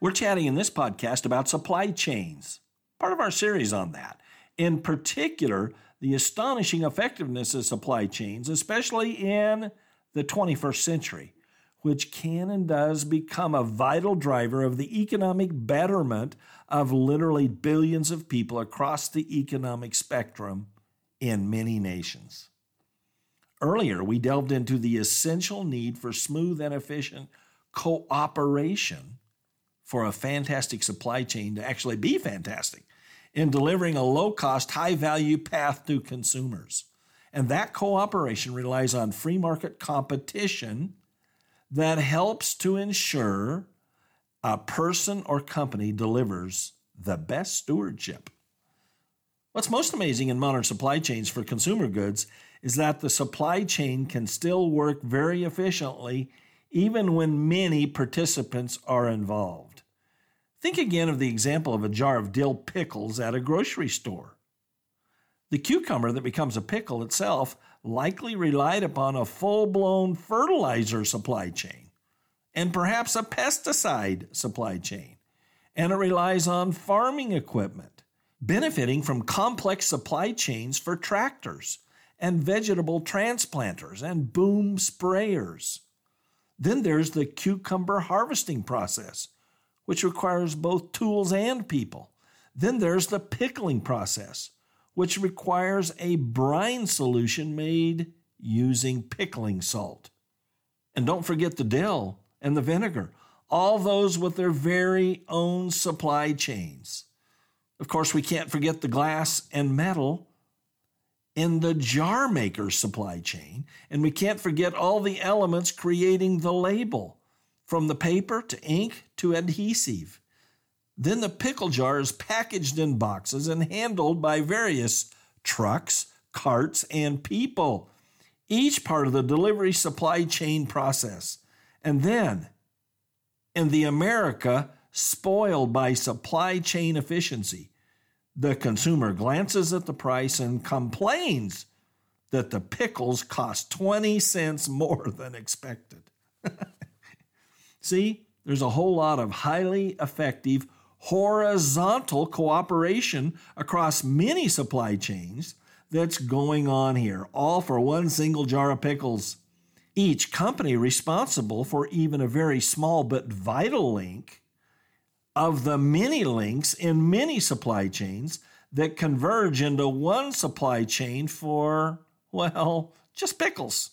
We're chatting in this podcast about supply chains, part of our series on that. In particular, the astonishing effectiveness of supply chains, especially in the 21st century, which can and does become a vital driver of the economic betterment of literally billions of people across the economic spectrum in many nations. Earlier, we delved into the essential need for smooth and efficient cooperation for a fantastic supply chain to actually be fantastic in delivering a low cost, high value path to consumers. And that cooperation relies on free market competition that helps to ensure a person or company delivers the best stewardship. What's most amazing in modern supply chains for consumer goods is that the supply chain can still work very efficiently even when many participants are involved. Think again of the example of a jar of dill pickles at a grocery store. The cucumber that becomes a pickle itself likely relied upon a full blown fertilizer supply chain and perhaps a pesticide supply chain, and it relies on farming equipment, benefiting from complex supply chains for tractors and vegetable transplanters and boom sprayers. Then there's the cucumber harvesting process which requires both tools and people. Then there's the pickling process, which requires a brine solution made using pickling salt. And don't forget the dill and the vinegar, all those with their very own supply chains. Of course, we can't forget the glass and metal in the jar maker's supply chain, and we can't forget all the elements creating the label from the paper to ink to adhesive. Then the pickle jar is packaged in boxes and handled by various trucks, carts, and people, each part of the delivery supply chain process. And then, in the America spoiled by supply chain efficiency, the consumer glances at the price and complains that the pickles cost 20 cents more than expected. See, there's a whole lot of highly effective horizontal cooperation across many supply chains that's going on here, all for one single jar of pickles. Each company responsible for even a very small but vital link of the many links in many supply chains that converge into one supply chain for, well, just pickles.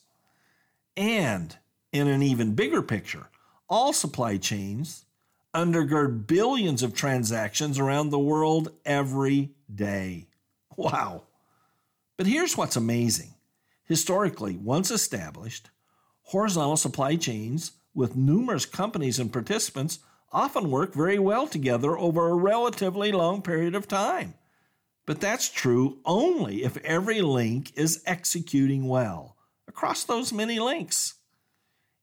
And in an even bigger picture, all supply chains undergird billions of transactions around the world every day. Wow. But here's what's amazing. Historically, once established, horizontal supply chains with numerous companies and participants often work very well together over a relatively long period of time. But that's true only if every link is executing well across those many links.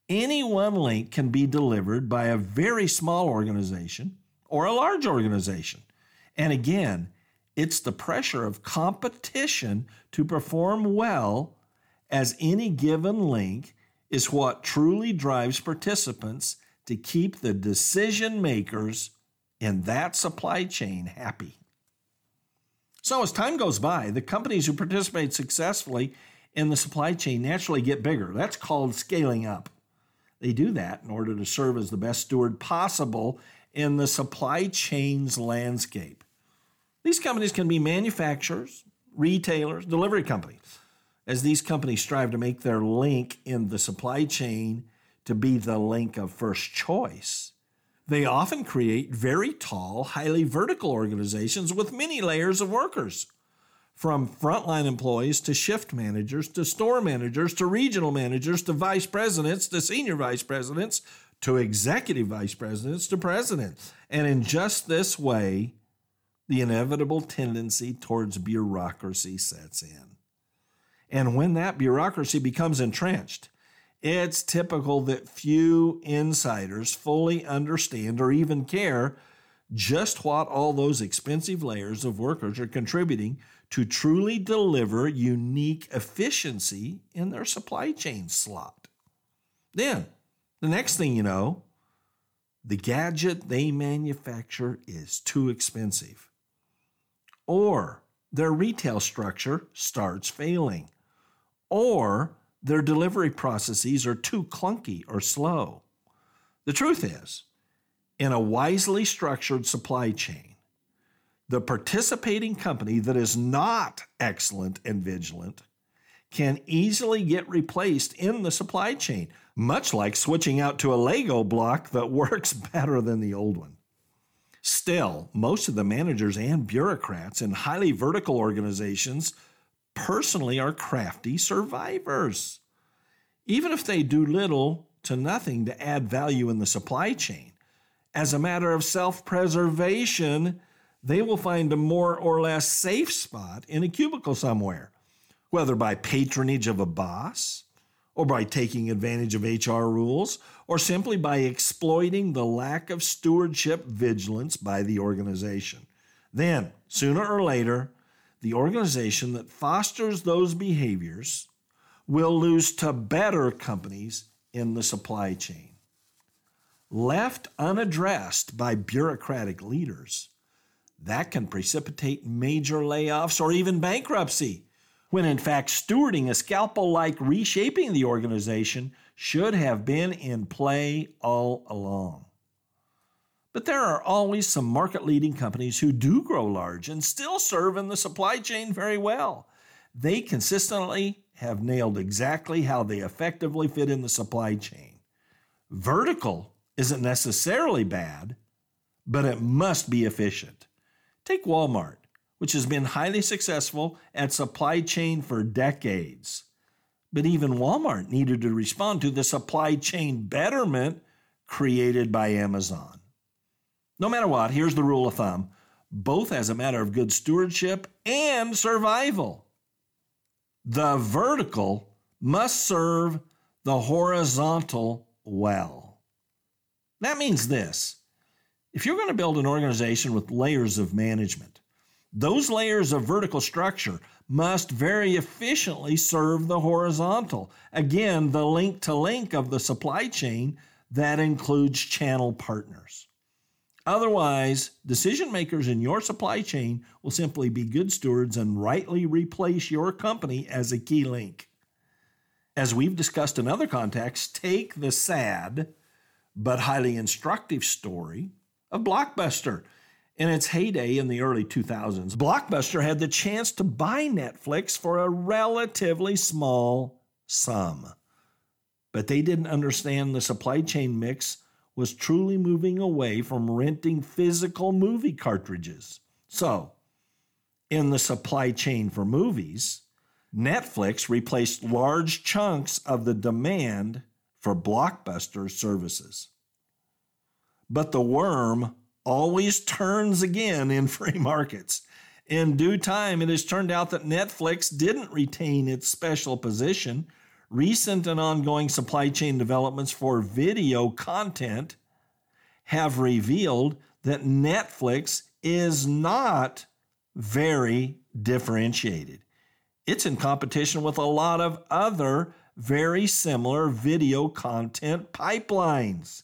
Any one link can be delivered by a very small organization or a large organization. And again, it's the pressure of competition to perform well as any given link is what truly drives participants to keep the decision makers in that supply chain happy. So, as time goes by, the companies who participate successfully in the supply chain naturally get bigger. That's called scaling up. They do that in order to serve as the best steward possible in the supply chain's landscape. These companies can be manufacturers, retailers, delivery companies, as these companies strive to make their link in the supply chain to be the link of first choice. They often create very tall, highly vertical organizations with many layers of workers from frontline employees to shift managers to store managers to regional managers to vice presidents to senior vice presidents to executive vice presidents to presidents. And in just this way, the inevitable tendency towards bureaucracy sets in. And when that bureaucracy becomes entrenched, it's typical that few insiders fully understand or even care just what all those expensive layers of workers are contributing to truly deliver unique efficiency in their supply chain slot. Then, the next thing you know, the gadget they manufacture is too expensive. Or their retail structure starts failing. Or their delivery processes are too clunky or slow. The truth is, in a wisely structured supply chain, the participating company that is not excellent and vigilant can easily get replaced in the supply chain much like switching out to a Lego block that works better than the old one. Still, most of the managers and bureaucrats in highly vertical organizations personally are crafty survivors. Even if they do little to nothing to add value in the supply chain, as a matter of self preservation, they will find a more or less safe spot in a cubicle somewhere, whether by patronage of a boss or by taking advantage of HR rules, or simply by exploiting the lack of stewardship vigilance by the organization. Then, sooner or later, the organization that fosters those behaviors will lose to better companies in the supply chain. Left unaddressed by bureaucratic leaders, that can precipitate major layoffs or even bankruptcy when in fact stewarding a scalpel like reshaping the organization should have been in play all along. But there are always some market leading companies who do grow large and still serve in the supply chain very well. They consistently have nailed exactly how they effectively fit in the supply chain. Vertical isn't necessarily bad, but it must be efficient. Take Walmart which has been highly successful at supply chain for decades. But even Walmart needed to respond to the supply chain betterment created by Amazon. No matter what, here's the rule of thumb both as a matter of good stewardship and survival. The vertical must serve the horizontal well. That means this if you're going to build an organization with layers of management, those layers of vertical structure must very efficiently serve the horizontal. Again, the link to link of the supply chain that includes channel partners. Otherwise, decision makers in your supply chain will simply be good stewards and rightly replace your company as a key link. As we've discussed in other contexts, take the sad but highly instructive story of Blockbuster in its heyday in the early 2000s, Blockbuster had the chance to buy Netflix for a relatively small sum. But they didn't understand the supply chain mix was truly moving away from renting physical movie cartridges. So, in the supply chain for movies, Netflix replaced large chunks of the demand for Blockbuster services. But the worm always turns again in free markets. In due time, it has turned out that Netflix didn't retain its special position. Recent and ongoing supply chain developments for video content have revealed that Netflix is not very differentiated. It's in competition with a lot of other very similar video content pipelines.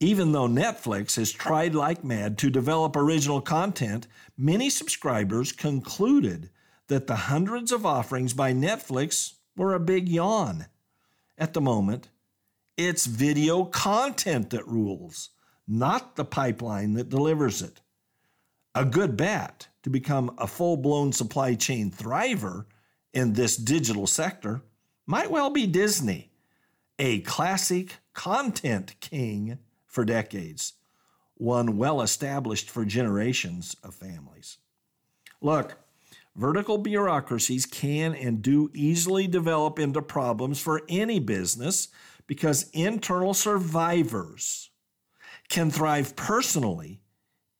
Even though Netflix has tried like mad to develop original content, many subscribers concluded that the hundreds of offerings by Netflix were a big yawn. At the moment, it's video content that rules, not the pipeline that delivers it. A good bet to become a full blown supply chain thriver in this digital sector might well be Disney, a classic content king for decades, one well established for generations of families. Look, vertical bureaucracies can and do easily develop into problems for any business because internal survivors can thrive personally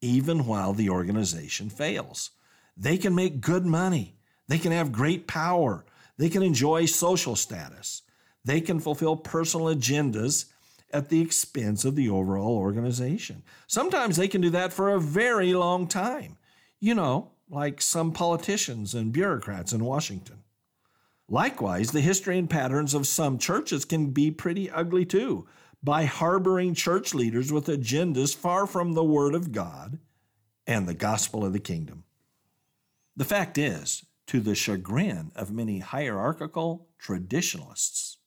even while the organization fails. They can make good money. They can have great power. They can enjoy social status. They can fulfill personal agendas at the expense of the overall organization. Sometimes they can do that for a very long time. You know, like some politicians and bureaucrats in Washington. Likewise, the history and patterns of some churches can be pretty ugly too, by harboring church leaders with agendas far from the Word of God and the gospel of the kingdom. The fact is, to the chagrin of many hierarchical traditionalists,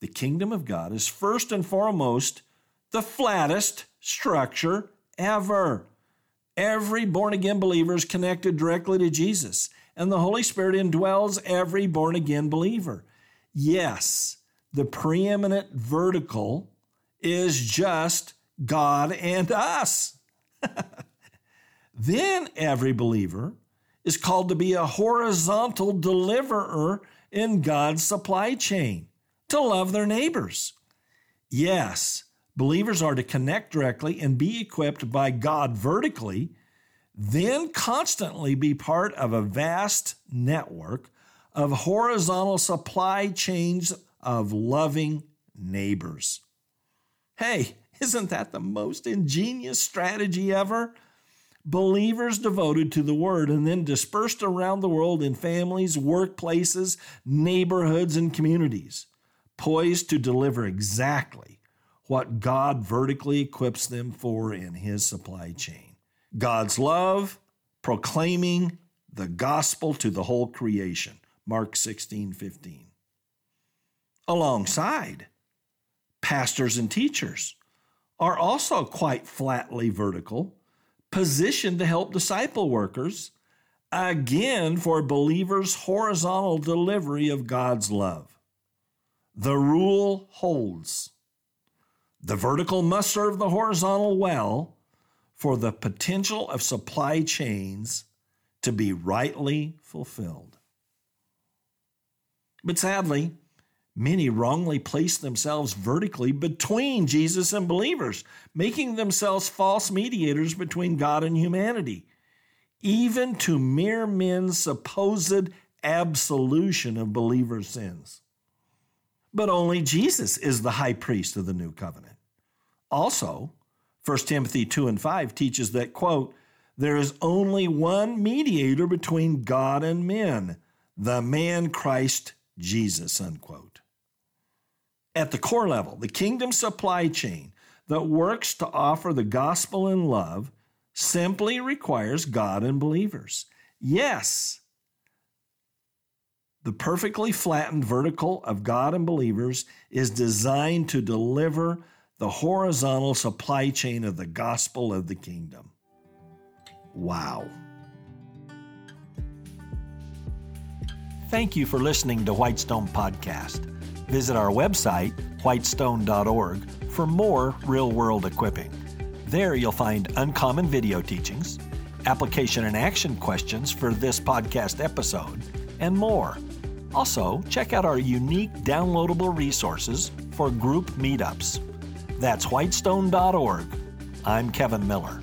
the kingdom of God is first and foremost the flattest structure ever. Every born again believer is connected directly to Jesus, and the Holy Spirit indwells every born again believer. Yes, the preeminent vertical is just God and us. then every believer is called to be a horizontal deliverer in God's supply chain, to love their neighbors. Yes, believers are to connect directly and be equipped by God vertically, then constantly be part of a vast network of horizontal supply chains of loving neighbors. Hey, isn't that the most ingenious strategy ever? Believers devoted to the word and then dispersed around the world in families, workplaces, neighborhoods, and communities, poised to deliver exactly what God vertically equips them for in His supply chain. God's love, proclaiming the gospel to the whole creation. Mark 16, 15. Alongside, pastors and teachers are also quite flatly vertical, positioned to help disciple workers, again for believers' horizontal delivery of God's love. The rule holds. The vertical must serve the horizontal well for the potential of supply chains to be rightly fulfilled. But sadly, many wrongly place themselves vertically between Jesus and believers, making themselves false mediators between God and humanity, even to mere men's supposed absolution of believers' sins. But only Jesus is the high priest of the new covenant. Also, 1 Timothy 2 and 5 teaches that, quote, there is only one mediator between God and men, the man Christ Jesus, unquote. At the core level, the kingdom supply chain that works to offer the gospel in love simply requires God and believers. Yes, the perfectly flattened vertical of God and believers is designed to deliver the horizontal supply chain of the gospel of the kingdom. Wow. Thank you for listening to Whitestone Podcast. Visit our website, whitestone.org, for more real world equipping. There you'll find uncommon video teachings, application and action questions for this podcast episode, and more. Also, check out our unique downloadable resources for group meetups. That's whitestone.org. I'm Kevin Miller.